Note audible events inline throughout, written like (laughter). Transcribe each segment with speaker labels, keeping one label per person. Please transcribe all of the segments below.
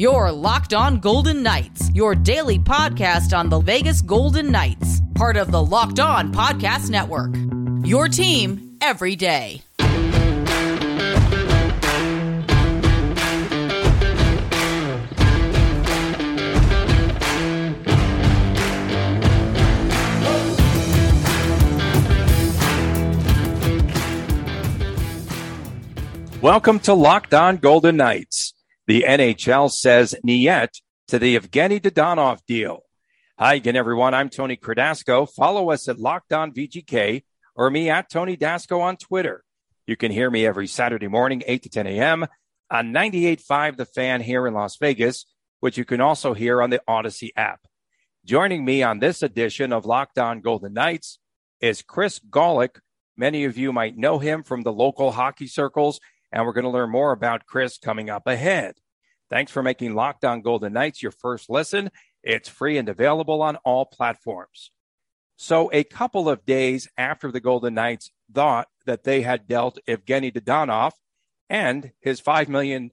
Speaker 1: Your Locked On Golden Knights, your daily podcast on the Vegas Golden Knights, part of the Locked On Podcast Network. Your team every day.
Speaker 2: Welcome to Locked On Golden Knights. The NHL says niet to the Evgeny Dadonov deal. Hi again, everyone. I'm Tony Cardasco. Follow us at Locked On VGK or me at Tony Dasco on Twitter. You can hear me every Saturday morning, 8 to 10 a.m. on 98.5 The Fan here in Las Vegas, which you can also hear on the Audacy app. Joining me on this edition of Locked On Golden Knights is Chris Gawlik. Many of you might know him from the local hockey circles and we're going to learn more about Chris coming up ahead. Thanks for making Locked On Golden Knights your first listen. It's free and available on all platforms. So, a couple of days after the Golden Knights thought that they had dealt Evgeny Dadonov and his $5 million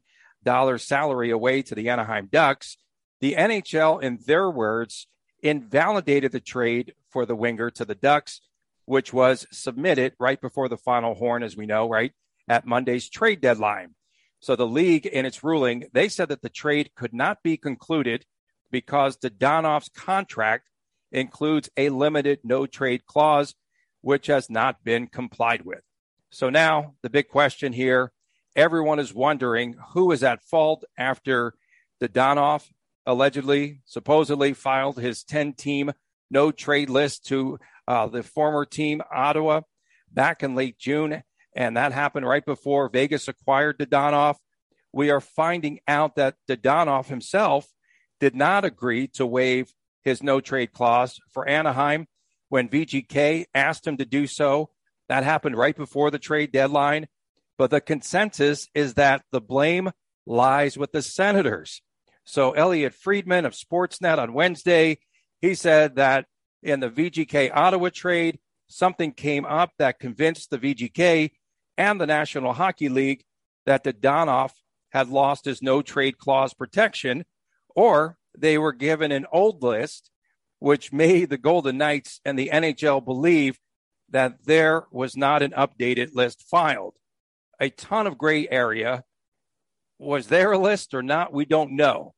Speaker 2: salary away to the Anaheim Ducks, the NHL, in their words, invalidated the trade for the winger to the Ducks, which was submitted right before the final horn, as we know, right? At Monday's trade deadline. So the league, in its ruling, they said that the trade could not be concluded because Dadonov's contract includes a limited no trade clause, which has not been complied with. So now the big question here everyone is wondering who is at fault after Dadonov allegedly, supposedly filed his 10 team no trade list to uh, the former team, Ottawa, back in late June and that happened right before Vegas acquired Dadonov. We are finding out that Dadonov himself did not agree to waive his no trade clause for Anaheim when VGK asked him to do so. That happened right before the trade deadline. But the consensus is that the blame lies with the Senators. So Elliot Friedman of Sportsnet on Wednesday, he said that in the VGK Ottawa trade, something came up that convinced the VGK and the National Hockey League that Dadonov had lost his no trade clause protection, or they were given an old list, which made the Golden Knights and the NHL believe that there was not an updated list filed. A ton of gray area. Was there a list or not? We don't know.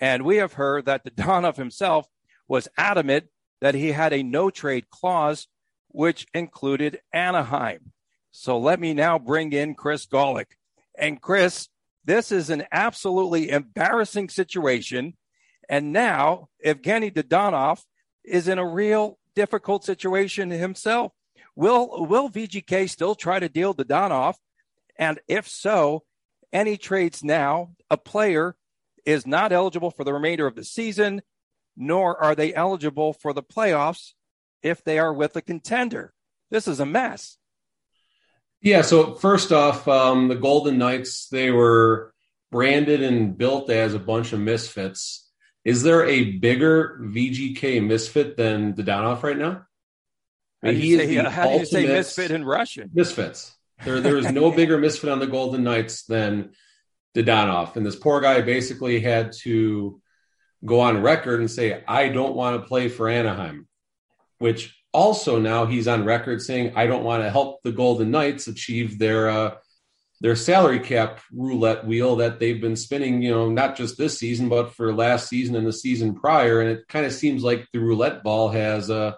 Speaker 2: And we have heard that Dadonov himself was adamant that he had a no trade clause, which included Anaheim. So let me now bring in Chris Gawlik. And Chris, this is an absolutely embarrassing situation. And now Evgeny Dadonov is in a real difficult situation himself. Will will VGK still try to deal Dadonov? And if so, any trades now, a player is not eligible for the remainder of the season, nor are they eligible for the playoffs if they are with a contender. This is a mess.
Speaker 3: Yeah. So first off, um, the Golden Knights they were branded and built as a bunch of misfits. Is there a bigger VGK misfit than Dadonov right now?
Speaker 2: How do you, say, how do you say misfit in Russian?
Speaker 3: Misfits. There, there is no (laughs) bigger misfit on the Golden Knights than Dadonov, and this poor guy basically had to go on record and say, "I don't want to play for Anaheim," which also now he's on record saying, "I don't want to help the Golden Knights achieve their uh, their salary cap roulette wheel that they've been spinning. You know, not just this season, but for last season and the season prior. And it kind of seems like the roulette ball has uh,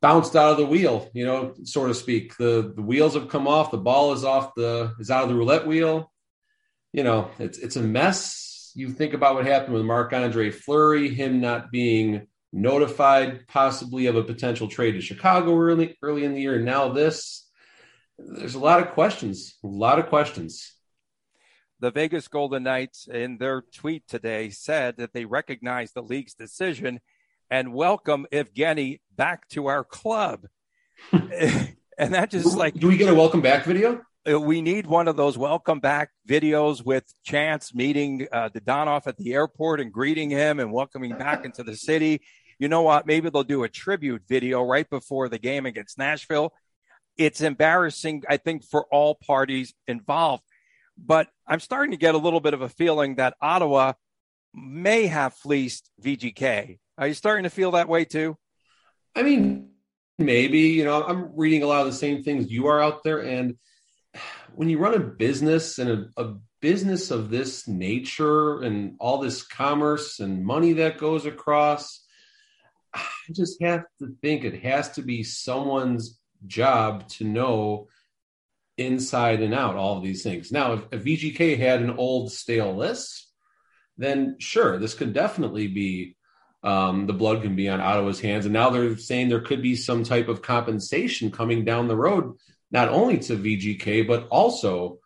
Speaker 3: bounced out of the wheel, you know, so to speak. The the wheels have come off. The ball is off the is out of the roulette wheel. You know, it's it's a mess. You think about what happened with Marc Andre Fleury, him not being notified possibly of a potential trade to Chicago early early in the year. And now this, there's a lot of questions, a lot of questions.
Speaker 2: The Vegas Golden Knights, in their tweet today, said that they recognize the league's decision and welcome Evgeny back to our club. (laughs) and that just like,
Speaker 3: do we get a welcome back video?
Speaker 2: Uh, we need one of those welcome back videos with Chance meeting uh, Dadonov at the airport and greeting him and welcoming back into the city you know what? Maybe they'll do a tribute video right before the game against Nashville. It's embarrassing, I think, for all parties involved. But I'm starting to get a little bit of a feeling that Ottawa may have fleeced VGK. Are you starting to feel that way too?
Speaker 3: I mean, maybe, you know, I'm reading a lot of the same things you are out there. And when you run a business and a, a business of this nature and all this commerce and money that goes across, I just have to think it has to be someone's job to know inside and out all of these things. Now, if, if VGK had an old stale list, then sure, this could definitely be um, the blood can be on Ottawa's hands. And now they're saying there could be some type of compensation coming down the road, not only to VGK, but also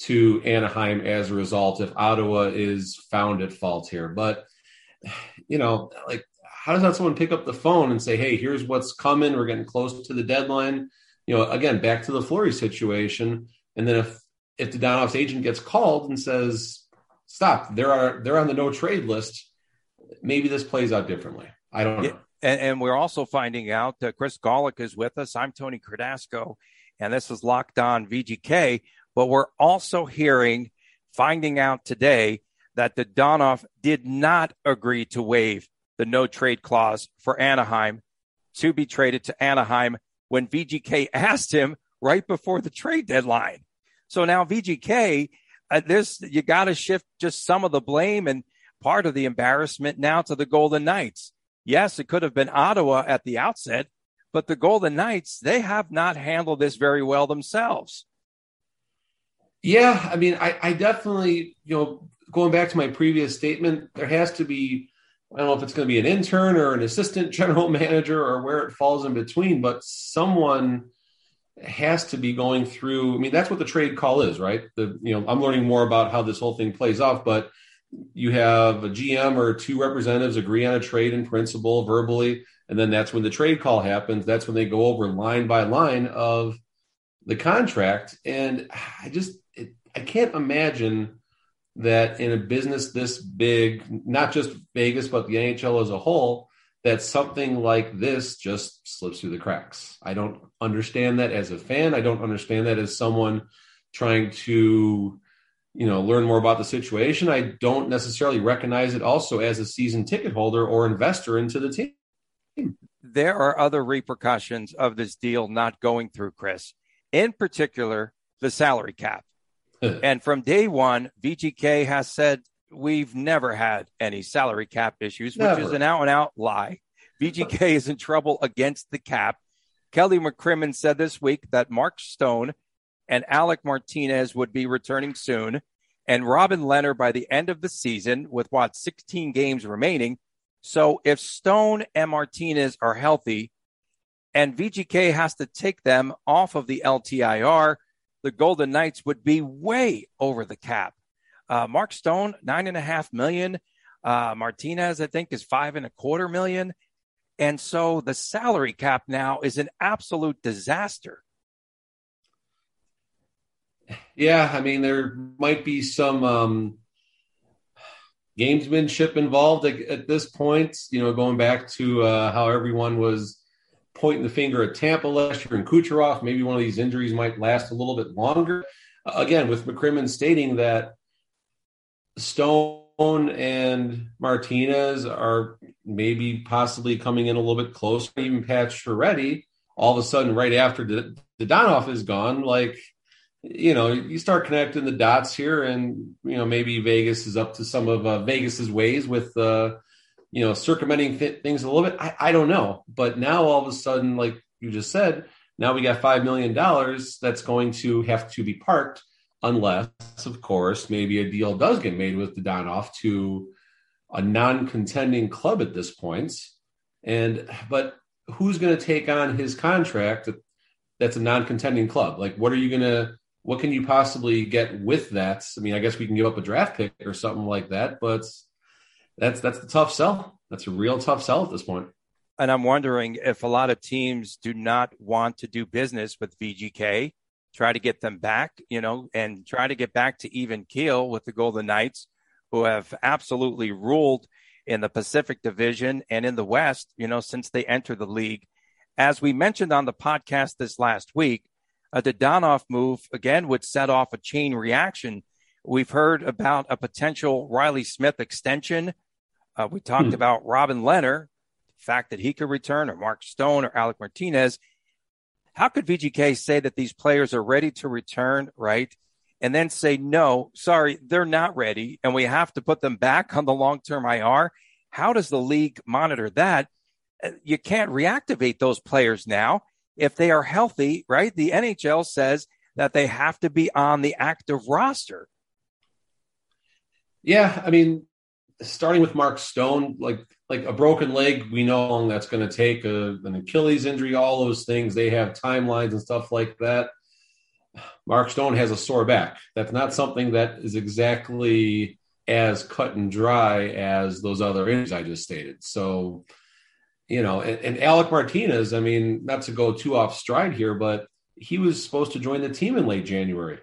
Speaker 3: to Anaheim as a result if Ottawa is found at fault here. But, you know, like, how does that someone pick up the phone and say, hey, here's what's coming? We're getting close to the deadline. You know, again, back to the Fleury situation. And then if if the Dadonov's agent gets called and says, stop, there are they're on the no trade list, maybe this plays out differently. I don't know. Yeah,
Speaker 2: and, and, we're also finding out that Chris Golick is with us. I'm Tony Cardasco, and this is Locked On VGK. But we're also hearing, finding out today that Dadonov did not agree to waive the no trade clause for Anaheim to be traded to Anaheim when VGK (laughs) asked him right before the trade deadline. So now VGK, uh, this you got to shift just some of the blame and part of the embarrassment now to the Golden Knights. Yes, it could have been Ottawa at the outset, but the Golden Knights, they have not handled this very well themselves.
Speaker 3: Yeah, I mean, I, I definitely, you know, going back to my previous statement, there has to be, I don't know if it's going to be an intern or an assistant (laughs) general manager or where it falls in between, but someone has to be going through. I mean, that's what the trade call is, right? The, you know, I'm learning more about how this whole thing plays off, but you have a GM or two representatives agree on a trade in principle verbally, and then that's when the trade call happens. That's when they go over line by line of the contract. And I just it, I can't imagine that in a business this big, not just Vegas but the NHL as a whole, that something like this just slips through the cracks. I don't understand that as a fan. I don't understand that as someone trying to you know learn more about the situation i don't necessarily recognize it also as a season ticket holder or investor into the team
Speaker 2: there are other repercussions of this deal not going through chris in particular the salary cap (laughs) and from day one vgk has said we've never had any salary cap issues which is an out and out lie vgk (laughs) is in trouble against the cap kelly mccrimmon said this week that mark stone and Alec Martinez would be returning soon. And Robin Lehner by the end of the season, with what, 16 games remaining. So if Stone and Martinez are healthy and VGK has to take them off of the LTIR, the Golden Knights would be way over the cap. Uh, Mark Stone, nine and a half million. Uh, Martinez, I think, is five and a quarter million. And so the salary cap now is an absolute disaster.
Speaker 3: Yeah, I mean, there might be some um, gamesmanship involved at, at, this point. You know, going back to uh, how everyone was pointing the finger at Tampa last year and Kucherov. Maybe one of these injuries might last a little bit longer. Again, with McCrimmon stating that Stone and Martinez are maybe possibly coming in a little bit closer, even Patch ready. All of a sudden, right after the, Dadonov is gone, like – you know, you start connecting the dots here, and you know maybe Vegas is up to some of uh, Vegas's ways with uh, you know circumventing th- things a little bit. I, I don't know, but now all of a sudden, like you just said, now we got five million dollars that's going to have to be parked, unless, of course, maybe a deal does get made with Dadonov to a non-contending club at this point. And but who's going to take on his contract that's a non-contending club? Like, what are you going to what can you possibly get with that? I mean, I guess we can give up a draft pick or something like that, but that's that's the tough sell. That's a real tough sell at this point.
Speaker 2: And I'm wondering if a lot of teams do not want to do business with VGK, try to get them back, you know, and try to get back to even keel with the Golden Knights, who have absolutely ruled in the Pacific Division and in the West, you know, since they entered the league. As we mentioned on the podcast this last week, a Dadonov move again would set off a chain reaction We've heard about a potential Riley Smith extension. Uh, we talked hmm. about Robin Lehner, the fact that he could return, or Mark Stone, or Alec Martinez. How could VGK say that these players are ready to return, right? And then say, no, sorry, they're not ready, and we have to put them back on the long term IR. How does the league monitor that? Uh, you can't reactivate those players now if they are healthy, right? The NHL says that they have to be on the active roster.
Speaker 3: Yeah, I mean, starting with Mark Stone, like like a broken leg, we know long that's going to take. A, uh, an Achilles injury, all those things. They have timelines and stuff like that. Mark Stone has a sore back. That's not something that is exactly as cut and dry as those other injuries I just stated. So, you know, and, and Alec Martinez, I mean, not to go too off stride here, but he was supposed to join the team in late January.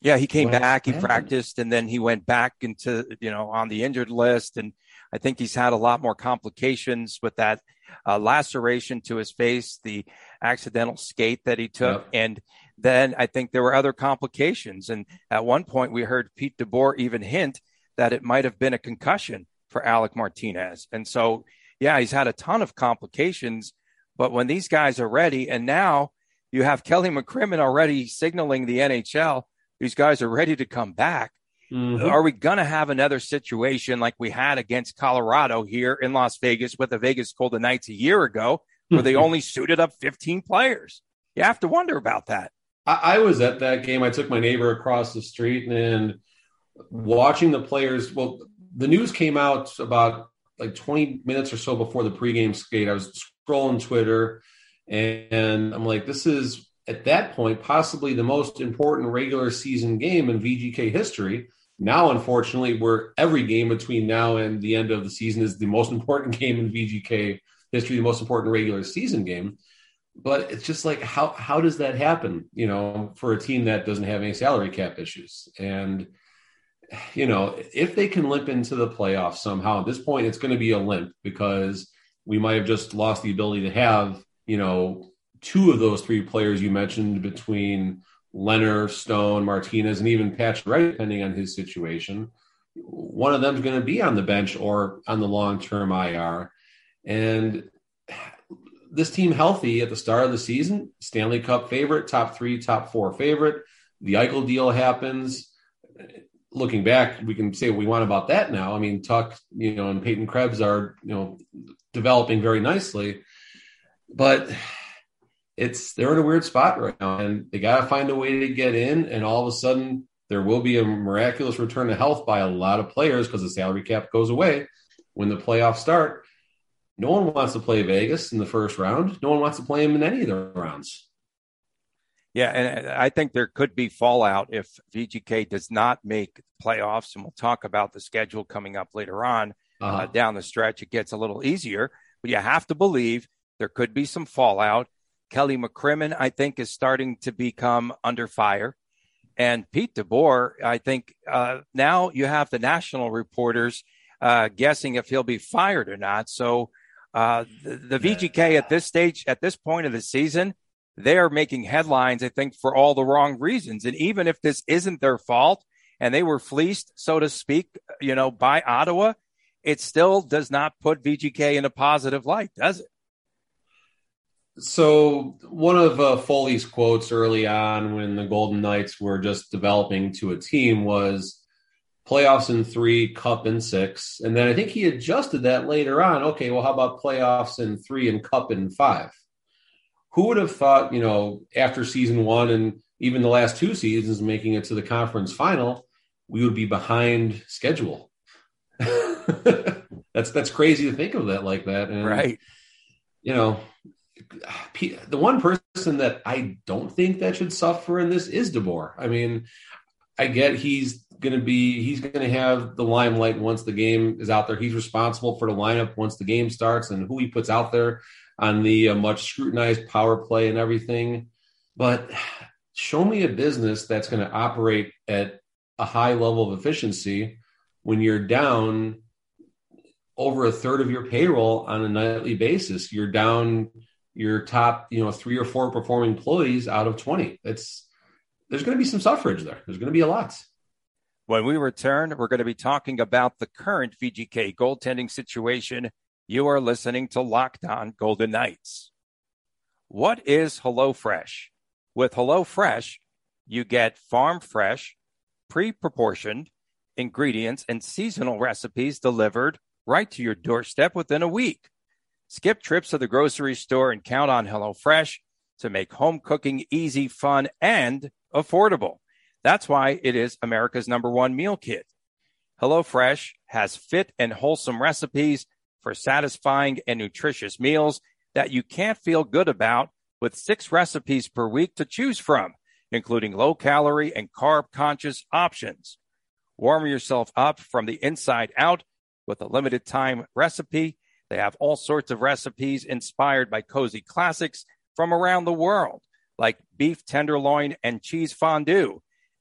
Speaker 2: Yeah, he came what back, he practiced, and then he went back into, you know, on the injured list. And I think he's had a lot more complications with that uh, laceration to his face, the accidental skate that he took. Yep. And then I think there were other complications. And at one point, we heard Pete DeBoer even hint that it might have been a concussion for Alec Martinez. And so, yeah, he's had a ton of complications. But when these guys are ready, and now you have Kelly McCrimmon already signaling the NHL these guys are ready to come back. Mm-hmm. Are we going to have another situation like we had against Colorado here in Las Vegas with the Vegas Golden Knights a year ago, where they only suited up 15 players? You have to wonder about that.
Speaker 3: I, I was at that game. I took my neighbor across the street and watching the players. Well, the news came out about like 20 minutes or so before the pregame skate. I was scrolling Twitter and I'm like, this is at that point, possibly the most important regular season game in VGK history. Now, unfortunately, where every game between now and the end of the season is the most important (laughs) game in VGK history, the most important regular season game. But it's just like how how does that happen? You know, for a team that doesn't have any salary cap issues, and you know, if they can limp into the playoffs somehow, at this point, it's going to be a limp because we might have just lost the ability to have you know two of those three players you mentioned between Lehner, Stone, Martinez, and even Patch Pacioretty, depending on his situation, one of them is going to be on the bench or on the long term IR. And this team healthy at the start of the season, Stanley Cup favorite, top three, top four favorite. The Eichel deal happens. Looking back, we can say what we want about that now. I mean, Tuch, you know, and Peyton Krebs are, you know, developing very nicely. But it's they're in a weird spot right now, and they got to find a way to get in. And all of a sudden, there will be a miraculous return to health by a lot of players because the salary cap goes away when the playoffs start. No one wants to play Vegas in the first round. No one wants to play them in any of the rounds.
Speaker 2: Yeah, and I think there could be fallout if VGK does not make playoffs, and we'll talk about the schedule coming up later on uh-huh. uh, down the stretch. It gets a little easier, but you have to believe there could be some fallout Kelly McCrimmon, I think, is starting to become under fire. And Pete DeBoer, I think uh, now you have the national reporters uh, guessing if he'll be fired or not. So uh, the, the VGK at this stage, at this point of the season, they are making headlines, I think, for all the wrong reasons. And even if this isn't their fault and they were fleeced, so to speak, you know, by Ottawa, it still does not put VGK in a positive light, does it?
Speaker 3: So one of uh, Foley's quotes early on when the Golden Knights were just developing to a team was playoffs in three, cup in six. And then I think he adjusted that later on. Okay, well, how about playoffs in three and cup in five? Who would have thought, you know, after season one and even the last two seasons making it to the conference final, we would be behind schedule. (laughs) that's that's crazy to think of that like that. And,
Speaker 2: right.
Speaker 3: You know, the one person that I don't think that should suffer in this is DeBoer. I mean, I get he's going to be he's going to have the limelight once the game is out there. He's responsible for the lineup once the game starts and who he puts out there on the uh, much scrutinized power play and everything. But show me a business that's going to operate at a high level of efficiency when you're down over a third of your payroll on a nightly basis. You're down your top, you know, three or four performing employees out of 20. It's there's going to be some suffrage there. There's going to be a lot.
Speaker 2: When we return, we're going to be talking about the current VGK goaltending situation. You are listening to Locked On Golden Knights. What is HelloFresh? With HelloFresh, you get farm fresh, pre proportioned ingredients and seasonal recipes delivered right to your doorstep within a week. Skip trips to the grocery store and count on HelloFresh to make home cooking easy, fun, and affordable. That's why it is America's number one meal kit. HelloFresh has fit and wholesome recipes for satisfying and nutritious meals that you can't feel good about with six recipes per week to choose from, including low calorie and carb conscious options. Warm yourself up from the inside out with a limited time recipe. They have all sorts of recipes inspired by cozy classics from around the world, like beef tenderloin and cheese fondue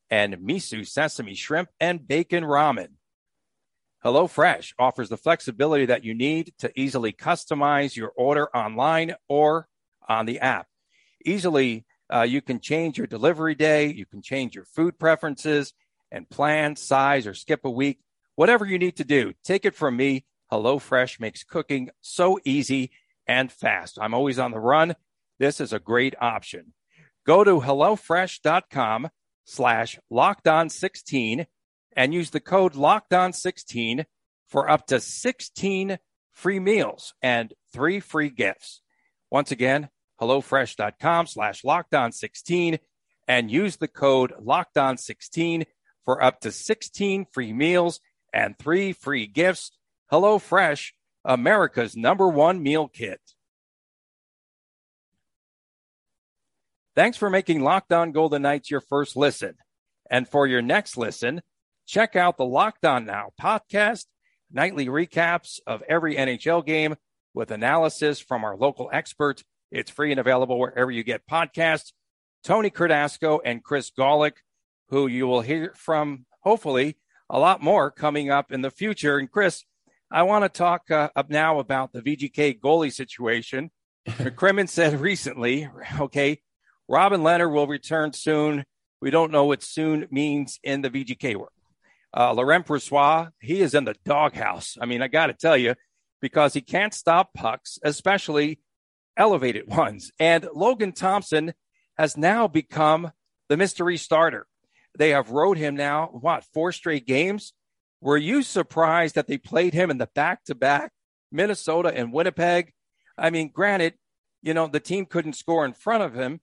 Speaker 2: and miso sesame shrimp and bacon ramen. HelloFresh offers the flexibility that you need to easily customize your order online or on the app. Easily, uh, you can change your delivery day, you can change your food preferences and plan size or skip a week, whatever you need to do. Take it from me. HelloFresh makes cooking so easy and fast. I'm always on the run. This is a great option. Go to HelloFresh.com slash locked on 16 and use the code locked on 16 for up to 16 free meals and three free gifts. Once again, HelloFresh.com slash locked on 16 and use the code locked on 16 for up to 16 free meals and three free gifts. HelloFresh, America's number one meal kit. Thanks for making Locked On Golden Knights your first listen. And for your next listen, check out the Locked On Now podcast, nightly recaps of every NHL game with analysis from our local experts. It's free and available wherever you get podcasts. Tony Cardasco and Chris Gawlik, who you will hear from hopefully a lot more coming up in the future. And Chris, I want to talk uh, up now about the VGK goalie situation. (laughs) McCrimmon said recently, okay, Robin Lehner will return soon. We don't know what soon means in the VGK world. Uh, Laurent Brossoit, he is in the doghouse. I mean, I got to tell you, because he can't stop pucks, especially elevated (laughs) ones. And Logan Thompson has now become the mystery starter. They have rode him now, what, four straight games? Were you surprised that they played him in the back to back Minnesota and Winnipeg? I mean, granted, you know, the team couldn't score in front of him,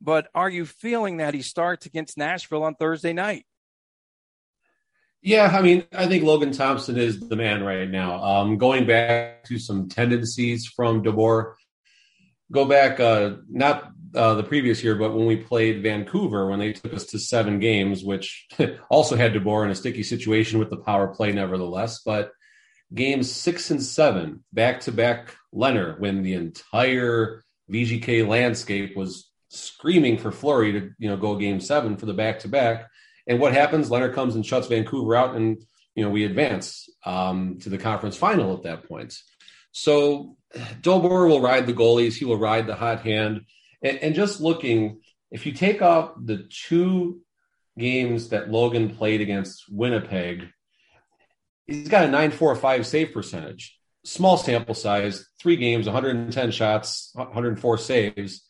Speaker 2: but are you feeling that he starts against Nashville on Thursday night?
Speaker 3: Yeah, I mean, I think Logan Thompson is the man right now. Um, going back to some tendencies from DeBoer, go back uh, not uh, the previous year, but when we played Vancouver, when they took us to seven games, which (laughs) also had DeBoer in a sticky situation with the power play, nevertheless. But games six and seven, back to back Lehner, when the entire VGK landscape was screaming for Fleury to you know go game seven for the back to back. And what happens? Lehner comes and shuts Vancouver out, and you know we advance um, to the conference final at that point. So (sighs) DeBoer will ride the goalies. He will ride the hot hand. And, and just looking, if you take off the two games that Logan played against Winnipeg, he's got a 945 save percentage. Small sample size, three games, 110 shots, 104 saves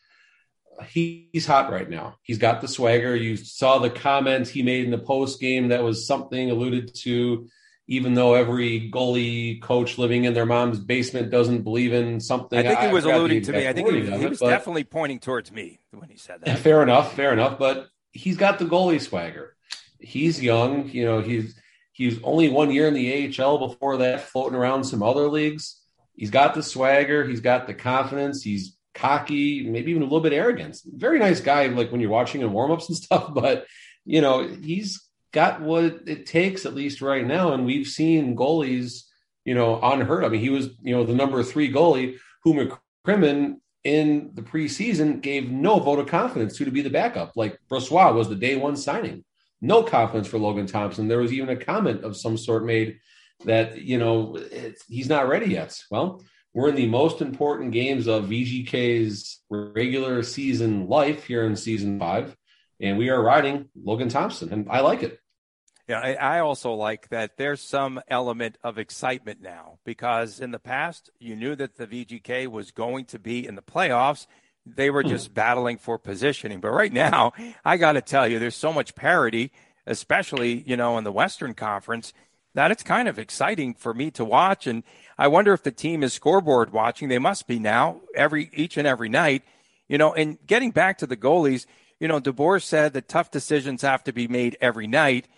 Speaker 3: he's hot right now. He's got the swagger. You saw the comment he made in the post game that was something alluded to. Even though every goalie coach living in their mom's basement doesn't believe in something,
Speaker 2: I think he was alluding to me. I think he, he it, was definitely pointing towards me when he said that. (laughs)
Speaker 3: Fair enough, fair enough. But he's got the goalie swagger. He's young. You know, he's he's only one year in the AHL. Before that, floating around some other leagues. He's got the swagger. He's got the confidence. He's cocky, maybe even a little bit arrogant. Very nice guy, like when you're watching him warmups and (laughs) stuff. But you know, he's got what it takes at least right now. And we've seen goalies, you know, unheard. I mean, he was, you know, the number three goalie who McCrimmon in the preseason gave no vote of confidence to to be the backup. Like Brossoit was the day one signing. No confidence for Logan Thompson. There was even a comment of some sort made that, you know, he's not ready yet. Well, we're in the most important games of VGK's regular season life here in season five, and we are riding Logan Thompson, and I like it.
Speaker 2: Yeah, I, I also like that there's some element of excitement now because in the past you knew that the VGK was going to be in the playoffs. They were hmm. just battling for positioning. But right now, I got to tell you, there's so much parity, especially, you know, in the Western Conference, that it's kind of exciting for me to watch. And I wonder if the team is scoreboard watching. They must be now every each and every night. You know, and getting back to the goalies, you know, DeBoer said that tough decisions have to be made every night.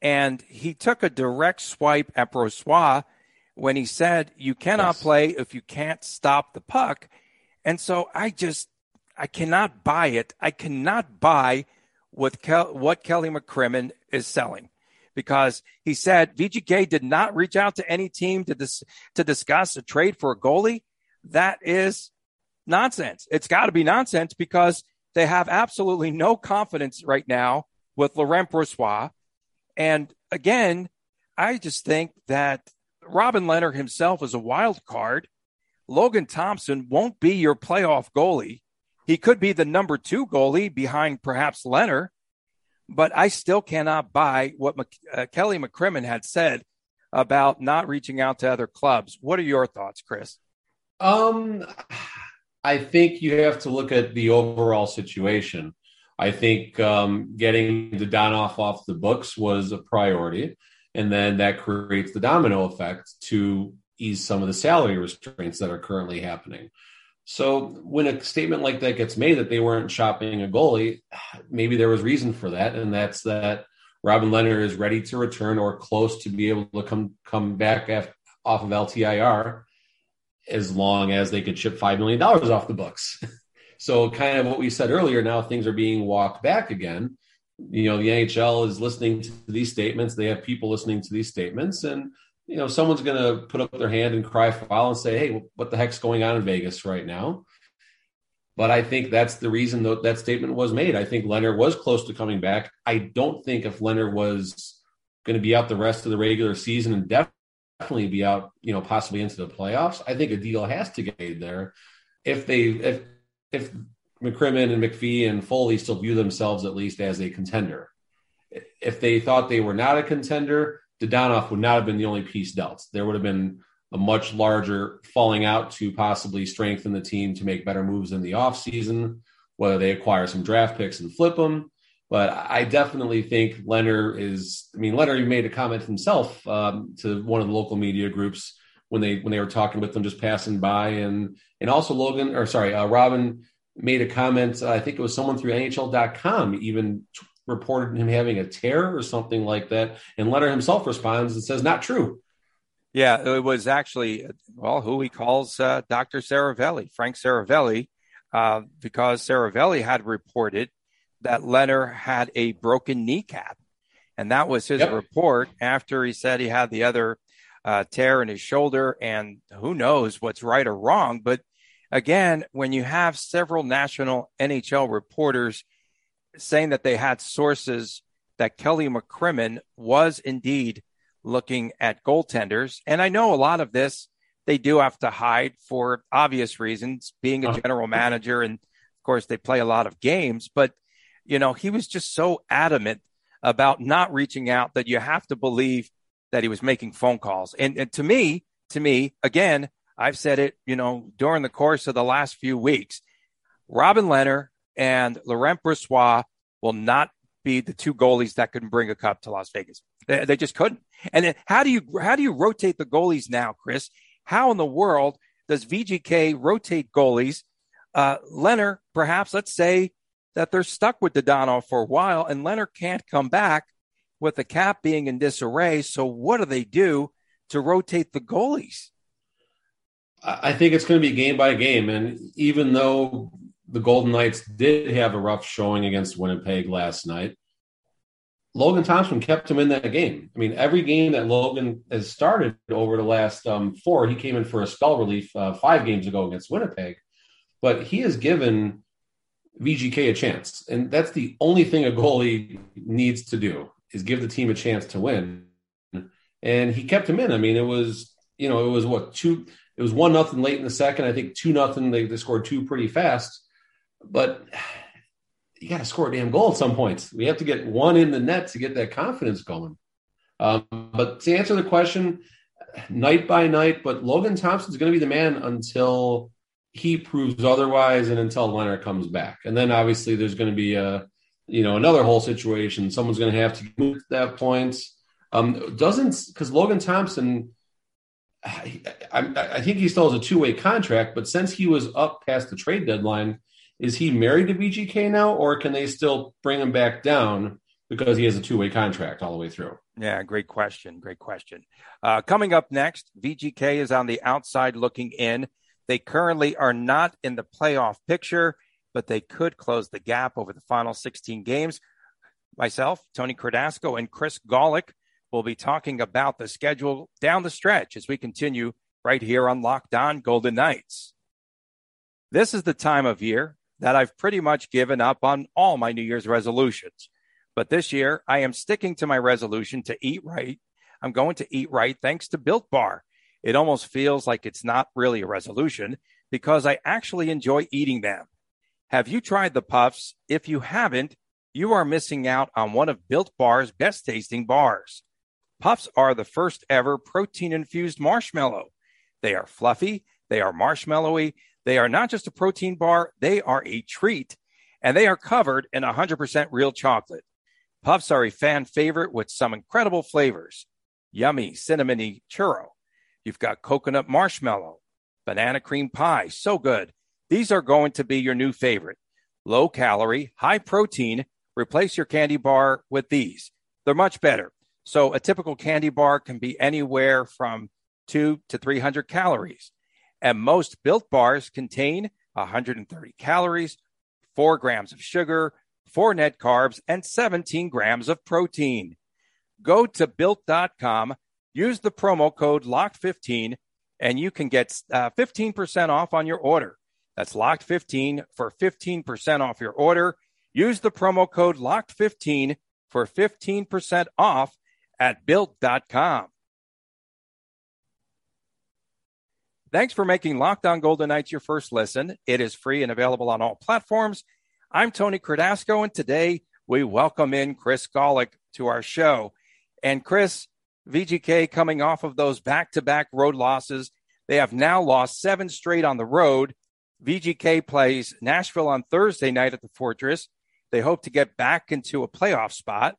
Speaker 2: And he took a direct swipe at Brossoit when he said, You cannot yes. play if you can't stop the puck. And so I just, I cannot buy it. I cannot buy what, Kel- what Kelly McCrimmon is selling because he said VGK did not reach out to any team to, dis- to discuss a trade for a goalie. That is nonsense. It's got to be nonsense because they have absolutely no confidence right now with Laurent Brossoit. And again, I just think that Robin Lehner himself is a wild card. Logan Thompson won't be your playoff goalie. He could be the number two goalie behind perhaps Lehner, but I still cannot buy what Mc, uh, Kelly McCrimmon had said about not reaching out to other clubs. What are your thoughts, Chris?
Speaker 3: Um, I think you have to look at the overall situation. I think um, getting Dadonov off off the books was a priority, and then that creates the domino effect to ease some of the salary restraints that are currently happening. So when a statement like that gets made that they weren't shopping a goalie, maybe there was reason for that, and that's that Robin Lehner is ready to return or close to be able to come come back off of LTIR as long as they could ship $5 million off the books. (laughs) so, kind of what we said earlier, now things are being walked back again. You know, the NHL is listening to these statements. They have people listening to these statements. And, you know, someone's going to put up their hand and cry foul and say, hey, what the heck's going on in Vegas right now? But I think that's the reason that that statement was made. I think Lehner was close to coming back. I don't think if Lehner was going to be out the rest of the regular season and definitely be out, you know, possibly into the playoffs. I think a deal has to get made there. If they if if McCrimmon and McPhee and Foley still view themselves at least as a contender. If they thought they were not a contender, Dadonov would not have been the only piece dealt. There would have been a much larger falling out to possibly strengthen the team to make better moves in the offseason, whether they acquire some draft picks and flip them, but I definitely think Lehner is. I mean, Lehner made a comment himself um, to one of the local media groups when they when they were talking with them, just passing by, and and also Logan or sorry, uh, Robin made a comment. I think it was someone through NHL.com even t- reported him having a tear or something like that, and Lehner himself responds and says, "Not true."
Speaker 2: Yeah, it was actually well, who he calls uh, Dr. Seravalli, Frank Seravalli, uh, because Seravalli had reported that Lehner had a broken kneecap. And that was his yep. report after he said he had the other uh, tear in his shoulder. And who knows what's right or wrong. But again, when you have several national NHL reporters saying that they had sources that Kelly McCrimmon was indeed looking at goaltenders. And I know a lot of this they do have to hide for obvious reasons, being a uh-huh. general manager. And of course, they play a lot of games. But you know, he was just so adamant about not reaching out that you have to believe that he was making phone calls. And, and to me, to me, again, I've said it, you know, during the course of the last few weeks, Robin Lehner and Laurent Brossoit will not be the two goalies that can bring a cup to Las Vegas. They, they just couldn't. And then how do you how do you rotate the goalies now, Chris? How in the world does VGK rotate goalies? Uh, Lehner, perhaps, let's say that they're stuck with Dadonov for a while, and Lehner can't come back with the cap being in disarray. So, what do they do to rotate the goalies?
Speaker 3: I think it's going to be game by game. And even though the Golden Knights did have a rough showing against Winnipeg last night, Logan Thompson kept him in that game. I mean, every game that Logan has started over the last um, four, he came in for a spell relief uh, five games ago against Winnipeg, but he has given VGK a chance. And that's the only thing a goalie needs to do is give the team a chance to win. And he kept him in. I mean, it was, you know, it was what two it was one nothing late in the second. I think two nothing. They, they scored two pretty fast. But you got to score a damn goal at some point. We have to get one in the net to get that confidence going. Um, but to answer the question, night by night, but Logan Thompson's going to be the man until he proves otherwise and until Lehner comes back. And then obviously there's going to be a, you know, another whole situation. Someone's going to have to move that point. Um, doesn't because Logan Thompson, I, I, I, think he still has a two way contract, but since he was up past the trade deadline, is he married to VGK now, or can they still bring him back down because he has a two way contract all the way through?
Speaker 2: Yeah, great question. Great question. Uh, coming up next, VGK is on the outside looking in. They currently are not in the playoff picture, but they could close the gap over the final 16 games. Myself, Tony Cardasco, and Chris Golick will be talking about the schedule down the stretch as we continue right here on Locked On Golden Knights. This is the time of year that I've pretty much given up on all my New Year's resolutions. But this year, I am sticking to my resolution to eat right. I'm going to eat right thanks to Built Bar. It almost feels like it's not really a resolution because I actually enjoy eating them. Have you tried the puffs? If you haven't, you are missing out on one of Built Bar's best tasting bars. Puffs are the first ever protein infused marshmallow. They are fluffy, they are marshmallowy, they are not just a protein bar, they are a treat, and they are covered in 100% real chocolate. Puffs are a fan favorite with some incredible flavors yummy cinnamony churro. You've got coconut marshmallow, banana cream pie. So good. These are going to be your new favorite. Low calorie, high protein. Replace your candy bar with these. They're much better. So a typical candy bar can be anywhere from two to 300 calories. And most built bars contain 130 calories, four grams of sugar, four net carbs, and 17 grams of protein. Go to built.com, use the promo code LOCKED15, and you can get uh, 15% off on your order. That's locked15 for 15% off your order. Use the promo code locked15 for 15% off at built.com. Thanks for making Locked On Golden Knights your first listen. It is free and available on all platforms. I'm Tony Cardasco, and today we welcome in Chris Golick to our show. And Chris, VGK coming off of those back to back road losses, they have now lost seven straight on the road. VGK plays Nashville on Thursday night at the Fortress. They hope to get back into a playoff spot.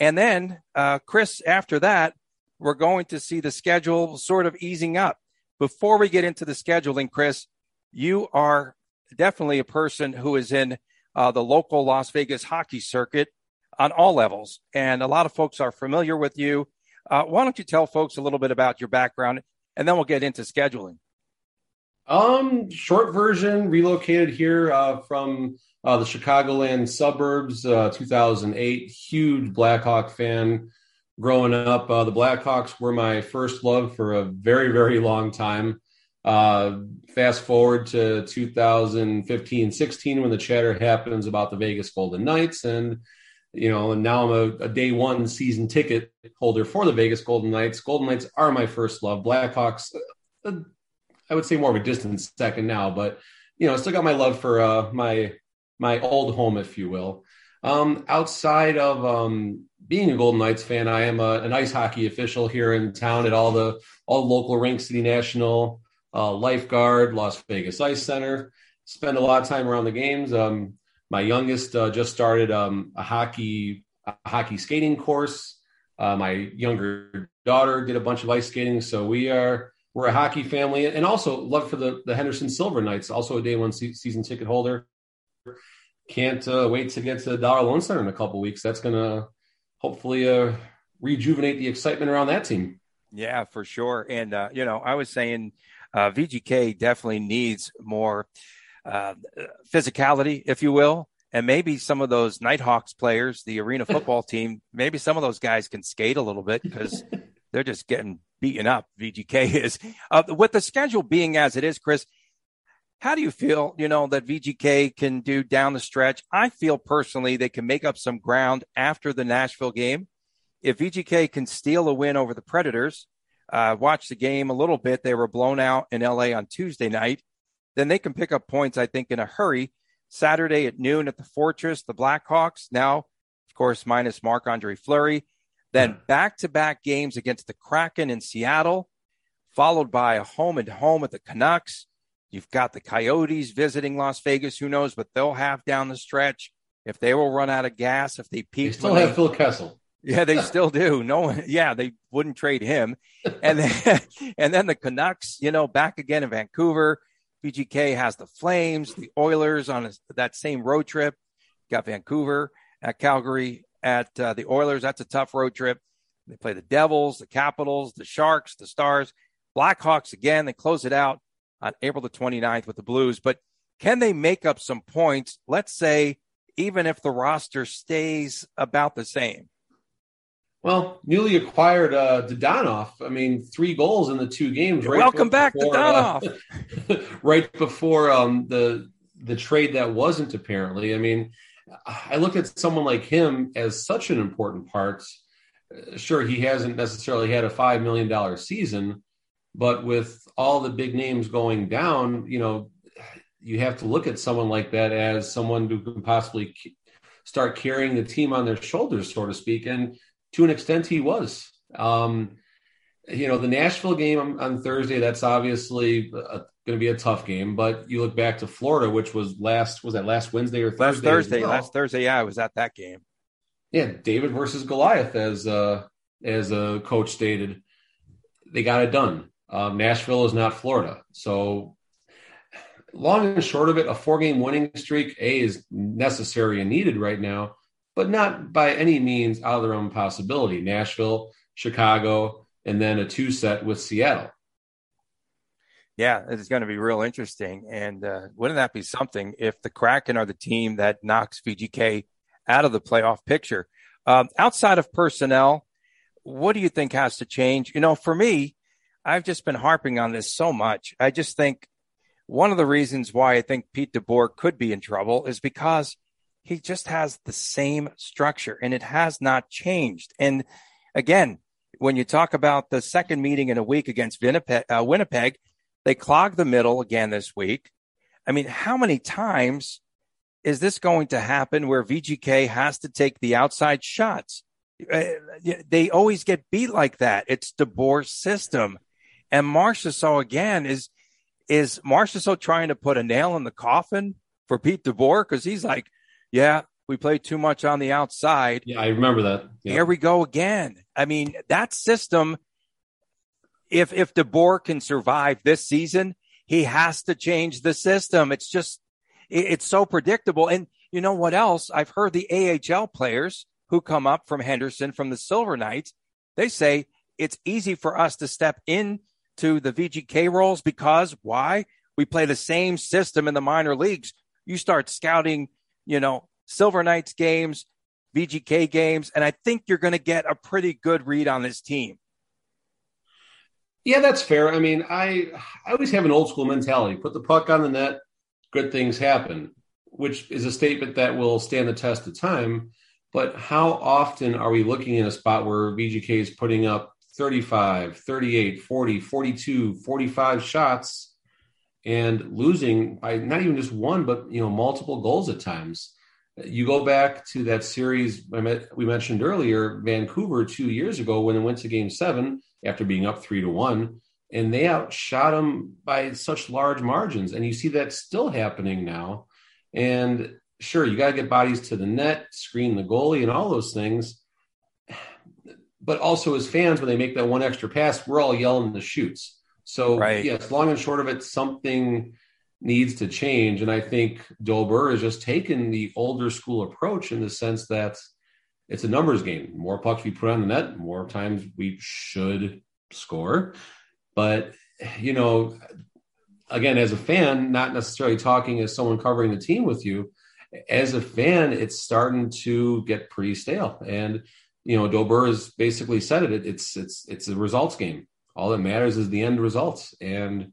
Speaker 2: And then, uh, Chris, after that, we're going to see the schedule sort of easing up. Before we get into the scheduling, Chris, you are definitely a person who is in uh, the local Las Vegas hockey circuit on all levels. And a lot of folks are familiar with you. Uh, why don't you tell folks a little bit about your background and then we'll get into scheduling?
Speaker 3: Um, short version, relocated here uh, from uh, the Chicagoland suburbs, uh, 2008. Huge Blackhawk fan growing up. Uh, the Blackhawks were my first love for a very, very long time. Uh, fast forward to 2015 16 when the chatter happens about the Vegas Golden Knights. And, you know, and now I'm a, a, day one season ticket holder for the Vegas Golden Knights. Golden Knights are my first love. Blackhawks, uh, I would say more of a distant second now, but, you know, I still got my love for uh, my my old home, if you will. Um, outside of um, being a Golden Knights fan, I am a, an ice hockey official here in town at all the all the local Rink City National uh, lifeguard, Las Vegas Ice Center. Spend a lot of time around the games. Um, my youngest uh, just started um, a hockey a hockey skating course. Uh, my younger daughter did a bunch of ice skating, so we are we're a hockey family, and also love for the the Henderson Silver Knights. Also a day one se- season ticket holder. Can't uh, wait to get to Dollar Loan Center in a couple weeks. That's gonna hopefully uh, rejuvenate the excitement around that team.
Speaker 2: Yeah, for sure. And uh, you know, I was saying uh, VGK definitely needs more uh, physicality, if you will. And maybe some of those Knight Hawks players, the arena (laughs) football team, maybe some of those guys can skate a little bit because (laughs) they're just getting beaten up. VGK is. Uh, with the schedule being as it is, Chris, how do you feel, you know, that VGK can do down the stretch? I feel personally they can make up some ground after the Nashville game. If VGK can steal a win over the Predators, uh, watched the game a little bit. They were blown out in LA on Tuesday night. Then they can pick up points, I think, in a hurry. Saturday at noon at the Fortress, the Blackhawks. Now, of course, minus Marc Andre Fleury. then back to back games against the Kraken in Seattle, followed by a home and home at the Canucks. You've got the Coyotes visiting Las Vegas. Who knows what they'll have down the stretch? If they will run out of gas, if they peak.
Speaker 3: They still have they, Phil Kessel. (laughs)
Speaker 2: Yeah, they still do. No one, (laughs) yeah, they wouldn't trade him. And then, (laughs) and then the Canucks, you know, back again in Vancouver. VGK has the Flames, the Oilers on that same road trip. Got Vancouver at Calgary at uh, the Oilers. That's a tough road trip. They play the Devils, the Capitals, the Sharks, the Stars, Blackhawks again. They close it out on April the 29th with the Blues. But can they make up some points? Let's say, even if the roster stays about the same.
Speaker 3: Well, newly acquired uh, Dadonov. I mean, three goals in the two games.
Speaker 2: Right Welcome back, before, Dadonov.
Speaker 3: Uh, (laughs) right before um, the the trade that wasn't apparently. I mean, I look at someone like him as such an important part. Uh, sure, he hasn't necessarily had a five million dollar season, but with all the big names going down, you know, you have to look at someone like that as someone who can possibly start carrying the team on their shoulders, so to speak. And to an extent, he was. Um, you know, the Nashville game on, on Thursday, that's obviously going to be a tough game. But you look back to Florida, which was last, was that last Wednesday or Thursday?
Speaker 2: Last Thursday, well. last Thursday. Yeah, I was at that game.
Speaker 3: Yeah, David versus Goliath, as uh, as a coach stated, they got it done. Um, Nashville is not Florida, so long and short of it, a four game winning streak a is necessary and needed right now but not by any means out of their own possibility. Nashville, Chicago, and then a two set with Seattle.
Speaker 2: Yeah, it's going to be real interesting. And uh, wouldn't that be something if the Kraken are the team that knocks VGK out of the playoff picture? Um, outside of personnel, what do you think has to change? You know, for me, I've just been harping on this so much. I just think one of the reasons why I think Pete DeBoer could be in trouble is because he just has the same structure and it has not changed. And again, when you talk about the second meeting in a week against Winnipeg, uh, Winnipeg, they clogged the middle again this week. I mean, how many times is this going to happen where VGK has to take the outside shots? Uh, they always get beat like that. It's DeBoer's system. And Marchessault again is is Marchessault trying to put a nail in the coffin for Pete DeBoer because he's like, yeah, we played too much on the outside.
Speaker 3: Yeah, I remember that.
Speaker 2: Yeah. Here we go again. I mean, that system, if if DeBoer can survive this season, he has to change the system. It's just it, it's so predictable. And you know what else? I've heard the AHL players who come up from Henderson from the Silver Knights, they say it's easy for us to step into the VGK roles because why? We play the same system in the minor leagues. You start scouting you know, Silver Knights games, VGK games, and I think you're going to get a pretty good read on this team.
Speaker 3: Yeah, that's fair. I mean, I I always have an old school mentality. Put the puck on the net, good things happen, which is a statement that will stand the test of time. But how often are we looking in a spot where VGK is putting up 35, 38, 40, 42, 45 shots and losing by not even just one, but you know multiple goals at times. You go back to that series we mentioned earlier, Vancouver two years ago when it went to Game Seven after being up three to one, and they outshot them by such large margins. And you see that still happening now. And sure, you got to get bodies to the net, screen the goalie, and all those things. But also, as fans, when they make that one extra pass, we're all yelling the shoots so right. yes, long and short of it, something needs to change. And I think DeBoer has just taken the older school approach in the sense that it's a numbers game. More pucks we put on the net, more times we should score. But you know, again, as a fan, not necessarily talking as someone covering the team with you, as a fan, it's starting to get pretty stale. And you know, DeBoer has basically said it. It's it's it's a results game all that matters is the end results. And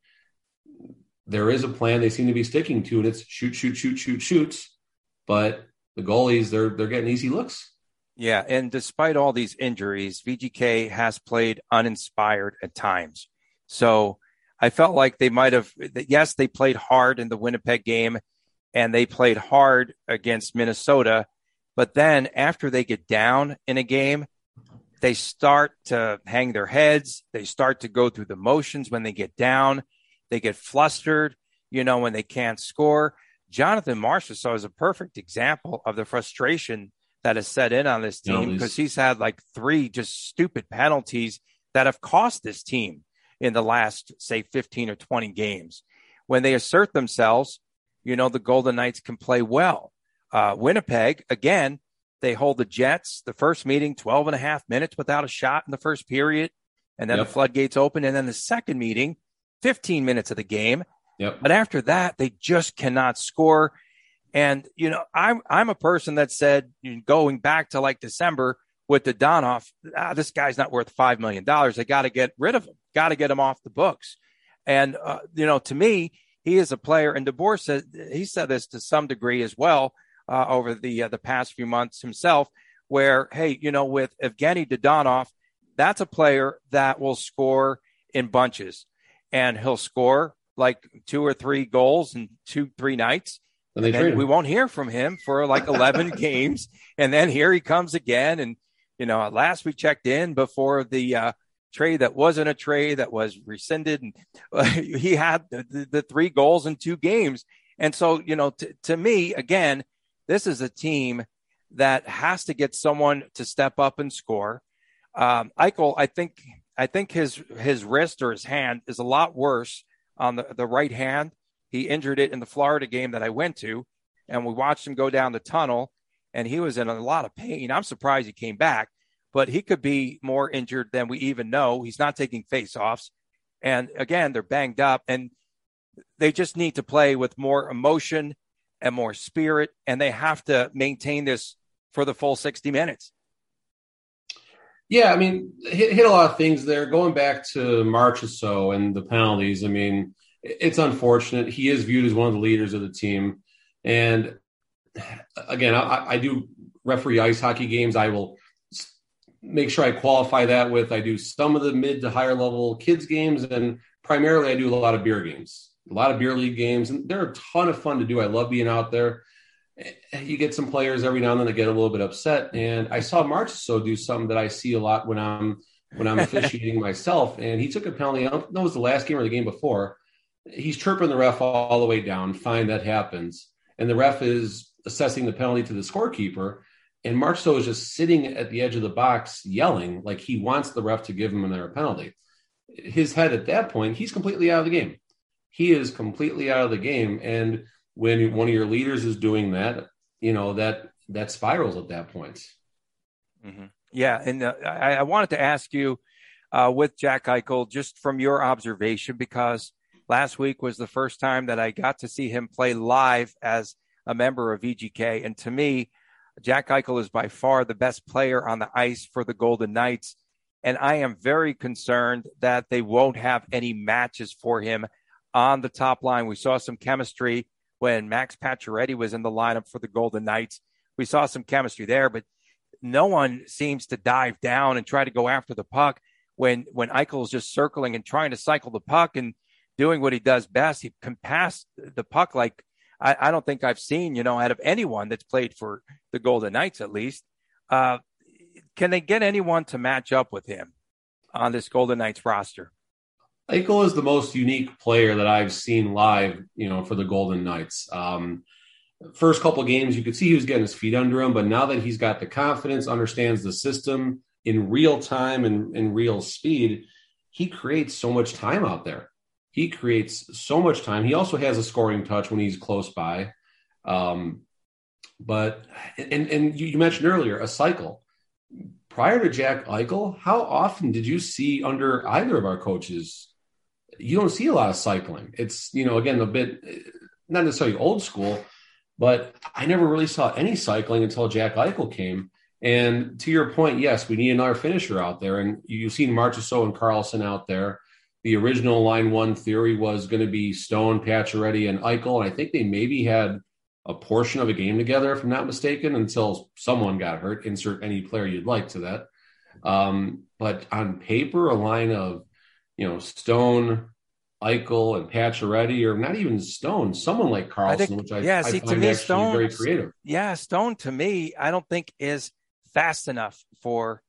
Speaker 3: there is a plan they seem to be sticking to, and it's shoot, shoot, shoot, shoot, shoots. But the goalies, they're they're getting easy looks.
Speaker 2: Yeah, and despite all these injuries, VGK has played uninspired at times. So I felt like they might have. Yes, they played hard in the Winnipeg game, and they played hard against Minnesota. But then after they get down in a game, they start to hang their heads. They start to go through the motions when they get down. They get flustered, you know, when they can't score. Jonathan Marchessault is a perfect example of the frustration that has set in on this team because he's had like three just stupid penalties that have cost this team in the last, say, 15 or 20 games. When they assert themselves, you know, the Golden Knights can play well. Uh, Winnipeg, again, they hold the Jets, the first meeting, 12 and a half minutes without a shot in the first period. And then yep. the floodgates open. And then the second meeting, 15 minutes of the game.
Speaker 3: Yep.
Speaker 2: But after that, they just cannot score. And, you know, I'm, I'm a person that said going back to like December with Dadonov, ah, this guy's not worth $5 million. They got to get rid of him, got to get him off the books. And, uh, you know, to me, he is a player. And DeBoer said, he said this to some degree as well uh, over the, uh, the past few months himself, where, hey, you know, with Evgeny Dadonov, that's a player that will score in bunches and he'll score like two or three goals in two, three nights. And, and then we won't hear from him for like 11 (laughs) games. And then here he comes again. And, you know, last we checked in before the uh, trade that wasn't a trade that was rescinded. And uh, (laughs) he had the, the, the, three goals in two games. And so, you know, t- to me, again, this is a team that has to get someone to step up and score. Um, Eichel, I think, I think his his wrist or his hand is a lot worse on the, the right hand. He injured it in the Florida game that I went to, and we watched him go down the tunnel, and he was in a lot of pain. I'm surprised he came back, but he could be more injured than we even know. He's not taking face-offs, and again, they're banged up, and they just need to play with more emotion and more spirit, and they have to maintain this for the full 60 minutes.
Speaker 3: Yeah, I mean, hit, hit a lot of things there. Going back to Marchessault and the penalties, I mean, it's unfortunate. He is viewed as one of the leaders of the team. And again, I, I do referee ice hockey games. I will make sure I qualify that with I do some of the mid to higher level kids games, and primarily I do a lot of beer games, a lot of beer league games, and they're a ton of fun to do. I love being out there you get some players every now and then that get a little bit upset. And I saw Marchessault do something that I see a lot when I'm when I'm (laughs) officiating myself. And he took a penalty. I don't know it was the last game or the game before. He's chirping the ref all, the way down. Fine, that happens. And the ref is assessing the penalty to the scorekeeper. And Marchessault is just sitting at the edge of the box yelling like he wants the ref to give him another penalty. His head at that point, he's completely out of the game. He is completely out of the game. And when one of your leaders is doing that, you know that that spirals at that point.
Speaker 2: Mm-hmm. Yeah, and uh, I, I, wanted to ask you uh, with Jack Eichel, just from your observation, because last week was the first time that I got to see him play live as a member of VGK, and to me, Jack Eichel is by far the best player on the ice for the Golden Knights. And I am very concerned that they won't have any matches for him on the top line. We saw some chemistry when Max Pacioretty was in the lineup for the Golden Knights. We saw some chemistry there, but no one seems to dive down and try to go after the puck when when Eichel is just circling and trying to cycle the puck and doing what he does best. He can pass the puck like I, I don't think I've seen, you know, out of anyone that's played for the Golden Knights at least. Uh, can they get anyone to match up with him on this Golden Knights roster?
Speaker 3: Eichel is the most unique player that I've seen live, you know, for the Golden Knights. Um, first couple games, you could see he was getting his feet under him, but now that he's got the confidence, understands the system in real time and in real speed, he creates so much time out there. He creates so much time. He also has a scoring touch when he's close by. Um, but and and you mentioned earlier a cycle. Prior to Jack Eichel, how often did you see under either of our coaches you don't see a lot of cycling. It's, you know, again, a bit not necessarily old school, but I never really saw any cycling until Jack Eichel came. And to your point, yes, we need another finisher out there. And you've seen Marchessault and Karlsson out there. The original line one theory was going to be Stone, Pacioretty, and Eichel. And I think they maybe had a portion of a game together, if I'm not mistaken, until someone got hurt. Insert any player you'd like to that. Um, but on paper, a line of you know, Stone, Eichel, and Pacioretty, or not even Stone, someone like Karlsson, I think, which I,
Speaker 2: yeah,
Speaker 3: see,
Speaker 2: I to me, Stone,
Speaker 3: very creative.
Speaker 2: Yeah, Stone to me, I don't think is fast enough for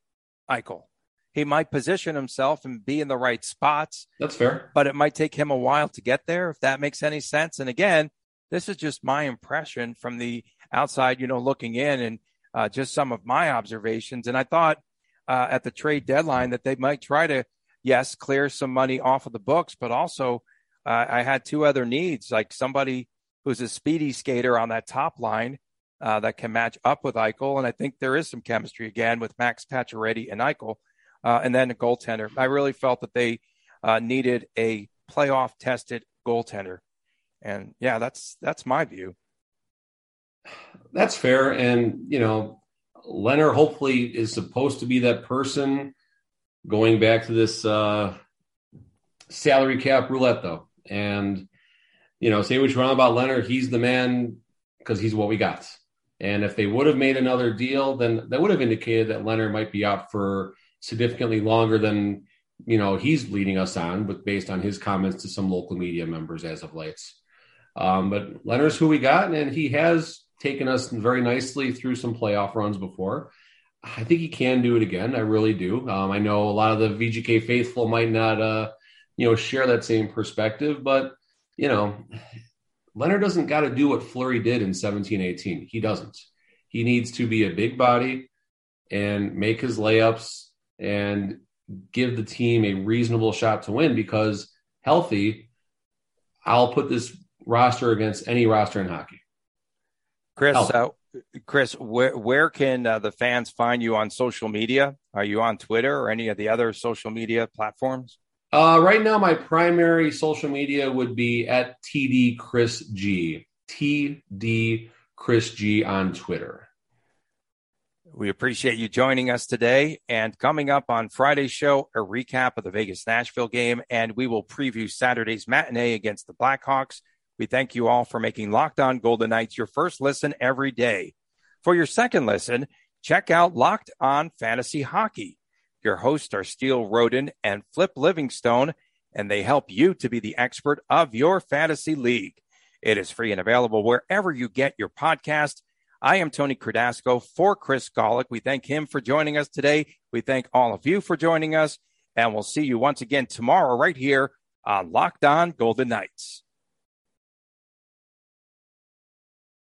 Speaker 2: Eichel. He might position himself and be in the right spots.
Speaker 3: That's fair.
Speaker 2: But it might take him a while to get there, if that makes any sense. And again, this is just my impression from the outside, you know, looking in and uh, just some of my observations. And I thought uh, at the trade deadline that they might try to, yes, clear some money off of the books, but also uh, I had two other needs, like somebody who's a speedy skater on that top line uh, that can match up with Eichel. And I think there is some chemistry again with Max Pacioretty and Eichel, uh, and then a goaltender. I really felt that they uh, needed a playoff tested goaltender. And yeah, that's that's my view.
Speaker 3: That's fair. And, you know, Lehner hopefully is supposed to be that person going back to this uh, salary cap roulette, though. And, you know, say what you want about Lehner, he's the man because he's what we got. And if they would have made another deal, then that would have indicated that Lehner might be out for significantly longer than, you know, he's leading us on, but based on his comments to some local media members as of late. Um, but Lehner's who we got, and he has taken us very nicely through some playoff runs before. I think he can do it again. I really do. Um, I know a lot of the VGK faithful might not, uh, you know, share that same perspective, but you know, Lehner doesn't got to do what Fleury did in 17 18. He doesn't. He needs to be a big body and make his layups and give the team a reasonable shot to win because healthy, I'll put this roster against any roster in hockey.
Speaker 2: Chris, uh, Chris, where where can uh, the fans find you on social media? Are you on Twitter or any of the other social media platforms?
Speaker 3: Uh, right now, my primary social media would be at TD Chris G. TD Chris G on Twitter.
Speaker 2: We appreciate you joining us today. And coming up on Friday's show, a recap of the Vegas Nashville game, and we will preview Saturday's matinee against the Blackhawks. We thank you all for making Locked On Golden Knights your first listen every day. For your second listen, check out Locked On Fantasy Hockey. Your hosts are Steele Roden and Flip Livingstone, and they help you to be the expert of your fantasy league. It is free and available wherever you get your podcast. I am Tony Cardasco for Chris Golick. We thank him for joining us today. We thank all of you for joining us, and we'll see you once again tomorrow right here on Locked On Golden Knights.